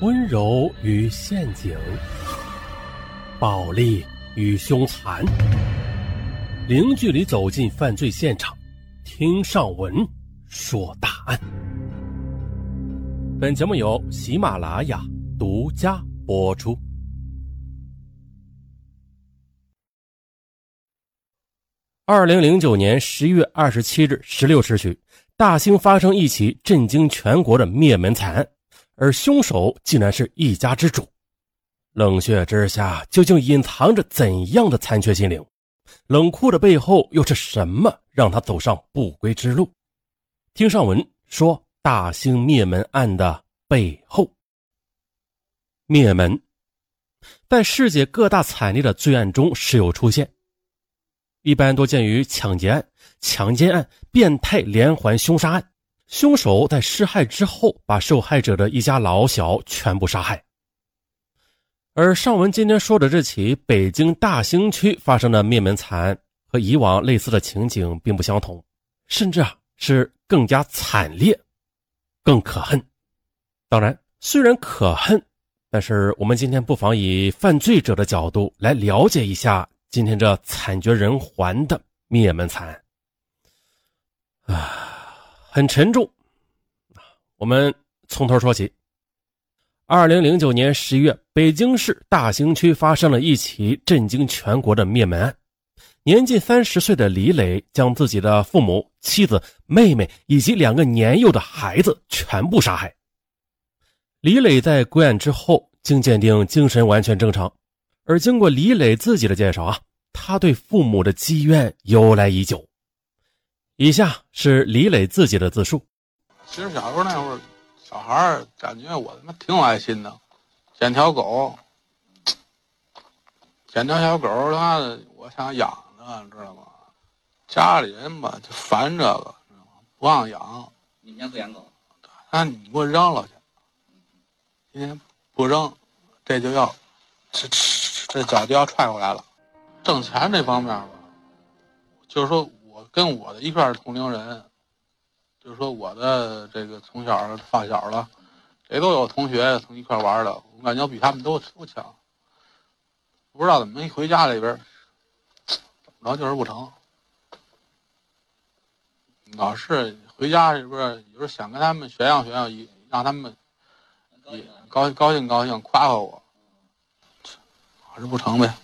温柔与陷阱，暴力与凶残，零距离走进犯罪现场，听上文说大案。本节目由喜马拉雅独家播出。二零零九年十一月二十七日十六时许，大兴发生一起震惊全国的灭门惨案，而凶手竟然是一家之主。冷血之下，究竟隐藏着怎样的残缺心灵？冷酷的背后又是什么让他走上不归之路？听上文说大兴灭门案的背后。灭门，在世界各大惨烈的罪案中时有出现。一般多见于抢劫案、强奸案、变态连环凶杀案，凶手在施害之后，把受害者的一家老小全部杀害。而上文今天说的这起北京大兴区发生的灭门惨案，和以往类似的情景并不相同，甚至啊是更加惨烈、更可恨。当然，虽然可恨，但是我们今天不妨以犯罪者的角度来了解一下。今天这惨绝人寰的灭门惨案啊，很沉重。我们从头说起。二零零九年十一月，北京市大兴区发生了一起震惊全国的灭门案。年近三十岁的李磊将自己的父母、妻子、妹妹以及两个年幼的孩子全部杀害。李磊在归案之后，经鉴定精神完全正常。而经过李磊自己的介绍啊，他对父母的积怨由来已久。以下是李磊自己的自述：其实小时候那会儿，小孩儿感觉我他妈挺有爱心的，捡条狗，捡条小狗，他妈的我想养着，知道吗？家里人吧就烦这个，知道吗？不让养。你们家不养狗？那你给我扔了去。今天不扔，这就要吃吃。这脚就要踹回来了，挣钱这方面吧，就是说我跟我的一片同龄人，就是说我的这个从小发小了，谁都有同学从一块玩的，我感觉比他们都都强。不知道怎么一回家里边，怎么着就是不成，老是回家里边有时候想跟他们炫耀炫耀，让他们也高高兴高兴夸夸我。还是不成呗。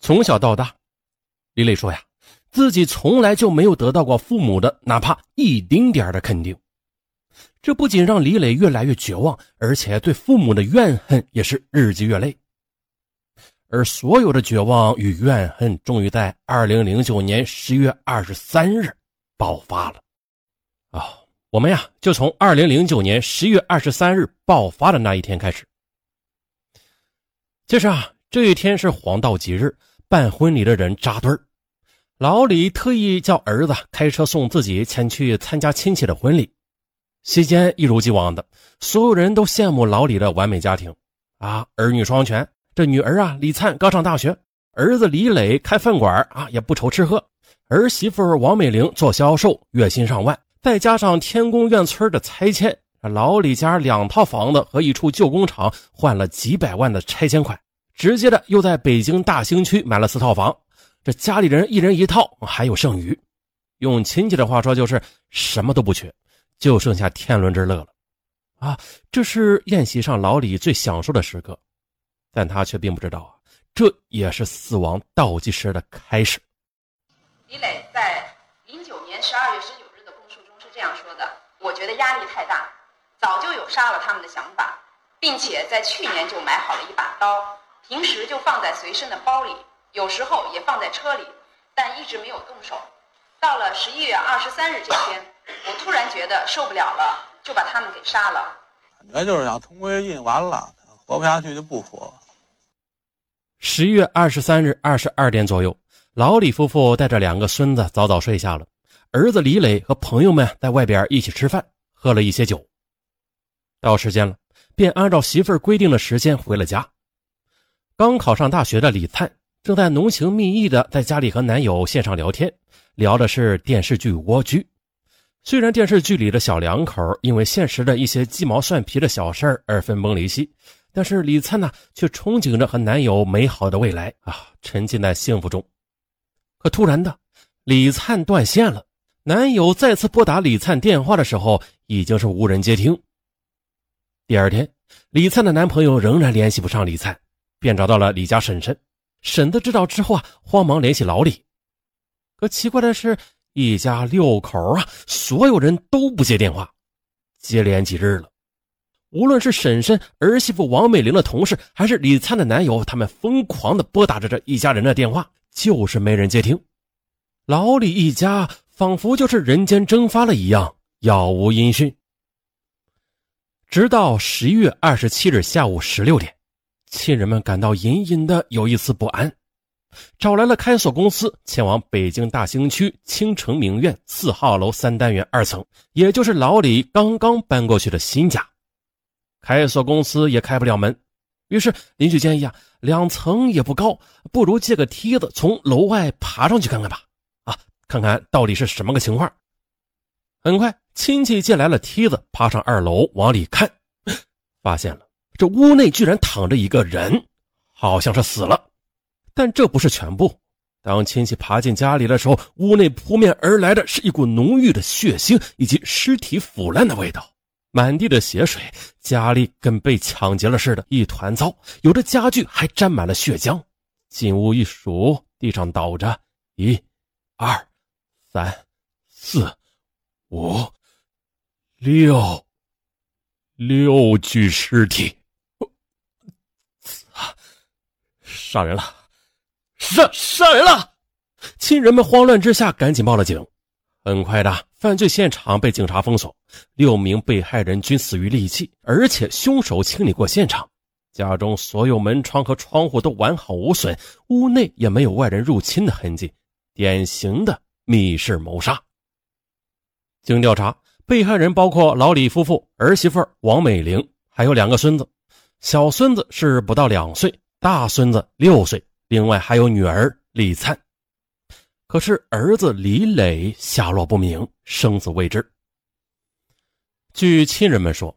从小到大，李磊说呀，自己从来就没有得到过父母的哪怕一丁点的肯定。这不仅让李磊越来越绝望，而且对父母的怨恨也是日积月累。而所有的绝望与怨恨，终于在二零零九年十月二十三日爆发了。啊，我们呀，就从二零零九年十月二十三日爆发的那一天开始。其实啊。这一天是黄道吉日，办婚礼的人扎堆儿。老李特意叫儿子开车送自己前去参加亲戚的婚礼。席间一如既往的，所有人都羡慕老李的完美家庭啊，儿女双全。这女儿啊，李灿刚上大学，儿子李磊开饭馆啊，也不愁吃喝。儿媳妇王美玲做销售，月薪上万，再加上天宫院村的拆迁，老李家两套房子和一处旧工厂换了几百万的拆迁款。直接的又在北京大兴区买了四套房，这家里人一人一套，还有剩余。用亲戚的话说，就是什么都不缺，就剩下天伦之乐了。啊，这是宴席上老李最享受的时刻，但他却并不知道啊，这也是死亡倒计时的开始。李磊在零九年十二月十九日的供述中是这样说的：“我觉得压力太大，早就有杀了他们的想法，并且在去年就买好了一把刀。”平时就放在随身的包里，有时候也放在车里，但一直没有动手。到了十一月二十三日这天，我突然觉得受不了了，就把他们给杀了。感觉就是想同归于尽，完了活不下去就不活。十一月二十三日二十二点左右，老李夫妇带着两个孙子早早睡下了，儿子李磊和朋友们在外边一起吃饭，喝了一些酒。到时间了，便按照媳妇儿规定的时间回了家。刚考上大学的李灿正在浓情蜜意的在家里和男友线上聊天，聊的是电视剧《蜗居》。虽然电视剧里的小两口因为现实的一些鸡毛蒜皮的小事儿而分崩离析，但是李灿呢，却憧憬着和男友美好的未来啊，沉浸在幸福中。可突然的，李灿断线了。男友再次拨打李灿电话的时候，已经是无人接听。第二天，李灿的男朋友仍然联系不上李灿，便找到了李家婶婶。婶子知道之后啊，慌忙联系老李。可奇怪的是，一家六口啊，所有人都不接电话。接连几日了，无论是婶婶、儿媳妇王美玲的同事，还是李灿的男友，他们疯狂的拨打着这一家人的电话，就是没人接听。老李一家。仿佛就是人间蒸发了一样，杳无音讯。直到十一月二十七日下午十六点，亲人们感到隐隐的有一丝不安，找来了开锁公司，前往北京大兴区青城名苑四号楼三单元二层，也就是老李刚刚搬过去的新家。开锁公司也开不了门，于是邻居建议啊，两层也不高，不如借个梯子从楼外爬上去看看吧。啊看看到底是什么个情况。很快，亲戚借来了梯子，爬上二楼往里看，发现了这屋内居然躺着一个人，好像是死了。但这不是全部。当亲戚爬进家里的时候，屋内扑面而来的是一股浓郁的血腥以及尸体腐烂的味道，满地的血水，家里跟被抢劫了似的，一团糟。有的家具还沾满了血浆。进屋一数，地上倒着一、二。三、四、五、六，六具尸体，杀人了！杀杀人了！亲人们慌乱之下赶紧报了警。很快的，犯罪现场被警察封锁，六名被害人均死于利器，而且凶手清理过现场，家中所有门窗和窗户都完好无损，屋内也没有外人入侵的痕迹，典型的。密室谋杀。经调查，被害人包括老李夫妇、儿媳妇王美玲，还有两个孙子，小孙子是不到两岁，大孙子六岁，另外还有女儿李灿。可是儿子李磊下落不明，生死未知。据亲人们说，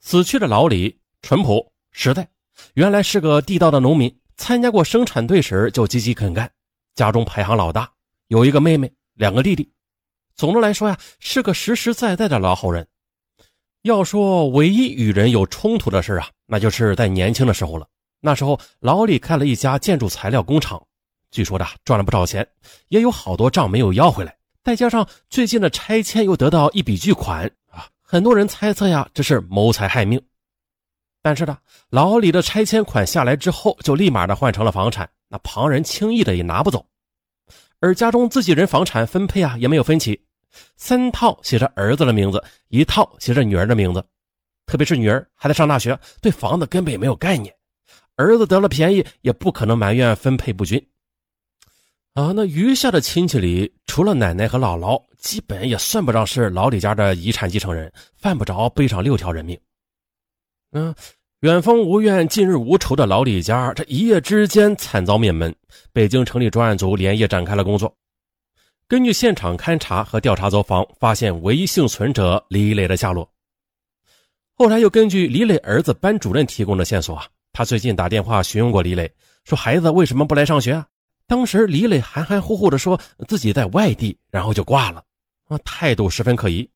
死去的老李淳朴实在，原来是个地道的农民，参加过生产队时就积极肯干，家中排行老大，有一个妹妹。两个弟弟，总的来说呀，是个实实在在的老好人。要说唯一与人有冲突的事啊，那就是在年轻的时候了。那时候老李开了一家建筑材料工厂，据说的赚了不少钱，也有好多账没有要回来。再加上最近的拆迁又得到一笔巨款啊，很多人猜测呀，这是谋财害命。但是呢，老李的拆迁款下来之后，就立马的换成了房产，那旁人轻易的也拿不走。而家中自己人房产分配啊也没有分歧，三套写着儿子的名字，一套写着女儿的名字。特别是女儿还在上大学，对房子根本也没有概念。儿子得了便宜，也不可能埋怨分配不均。啊，那余下的亲戚里，除了奶奶和姥姥，基本也算不上是老李家的遗产继承人，犯不着背上六条人命。嗯。远方无怨，近日无仇的老李家，这一夜之间惨遭灭门。北京城里专案组连夜展开了工作。根据现场勘查和调查走访，发现唯一幸存者李磊的下落。后来又根据李磊儿子班主任提供的线索啊，他最近打电话询问过李磊，说孩子为什么不来上学啊？当时李磊含含糊糊的说自己在外地，然后就挂了，啊，态度十分可疑。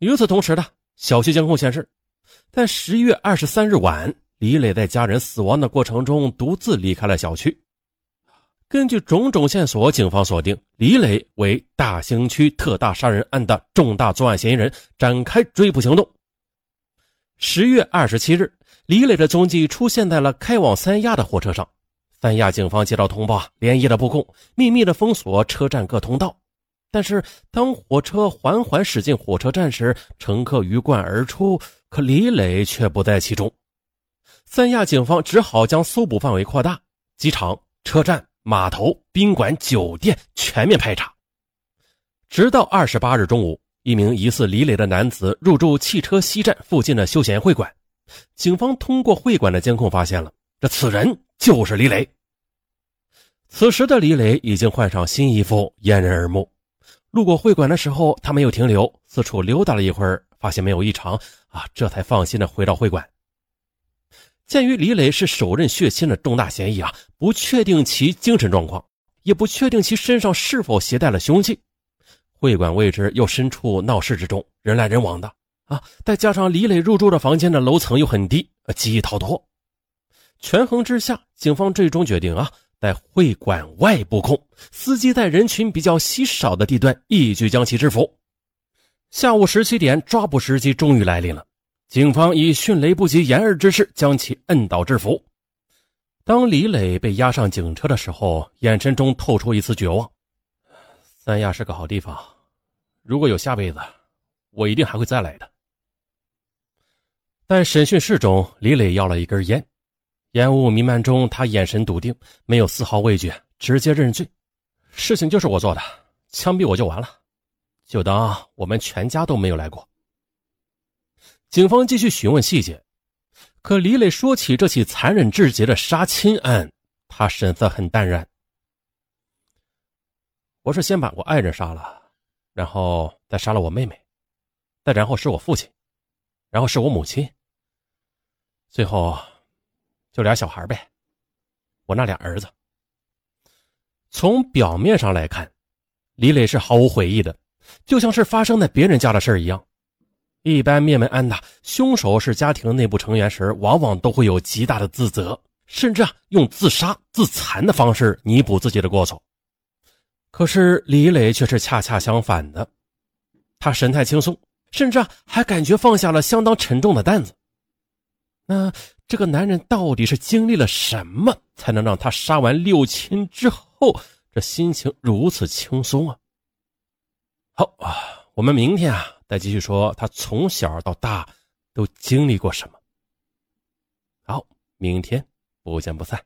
与此同时呢，小区监控显示。在十一月二十三日晚，李磊在家人死亡的过程中独自离开了小区。根据种种线索，警方锁定李磊为大兴区特大杀人案的重大作案嫌疑人，展开追捕行动。十月二十七日，李磊的踪迹出现在了开往三亚的火车上。三亚警方接到通报，连夜的布控，秘密的封锁车站各通道。但是，当火车缓缓驶进火车站时，乘客鱼贯而出。可李磊却不在其中，三亚警方只好将搜捕范围扩大，机场、车站、码头、宾馆、酒店全面排查。直到二十八日中午，一名疑似李磊的男子入住汽车西站附近的休闲会馆，警方通过会馆的监控发现了，这此人就是李磊。此时的李磊已经换上新衣服，掩人耳目，路过会馆的时候，他没有停留，四处溜达了一会儿，发现没有异常啊，这才放心的回到会馆。鉴于李磊是手刃血亲的重大嫌疑啊，不确定其精神状况，也不确定其身上是否携带了凶器。会馆位置又身处闹市之中，人来人往的啊，再加上李磊入住的房间的楼层又很低，极易逃脱。权衡之下，警方最终决定啊。在会馆外布控，司机在人群比较稀少的地段一举将其制服。下午十七点，抓捕时机终于来临了。警方以迅雷不及掩耳之势将其摁倒制服。当李磊被押上警车的时候，眼神中透出一丝绝望。三亚是个好地方，如果有下辈子，我一定还会再来的。在审讯室中，李磊要了一根烟。烟雾弥漫中，他眼神笃定，没有丝毫畏惧，直接认罪。事情就是我做的，枪毙我就完了，就当我们全家都没有来过。警方继续询问细节，可李磊说起这起残忍至极的杀亲案，他神色很淡然。我是先把我爱人杀了，然后再杀了我妹妹，再然后是我父亲，然后是我母亲，最后。就俩小孩呗，我那俩儿子。从表面上来看，李磊是毫无悔意的，就像是发生在别人家的事一样。一般灭门案的凶手是家庭内部成员时，往往都会有极大的自责，甚至啊用自杀、自残的方式弥补自己的过错。可是李磊却是恰恰相反的，他神态轻松，甚至啊还感觉放下了相当沉重的担子。那。这个男人到底是经历了什么，才能让他杀完六亲之后，这心情如此轻松啊？好啊，我们明天啊再继续说他从小到大都经历过什么。好，明天不见不散。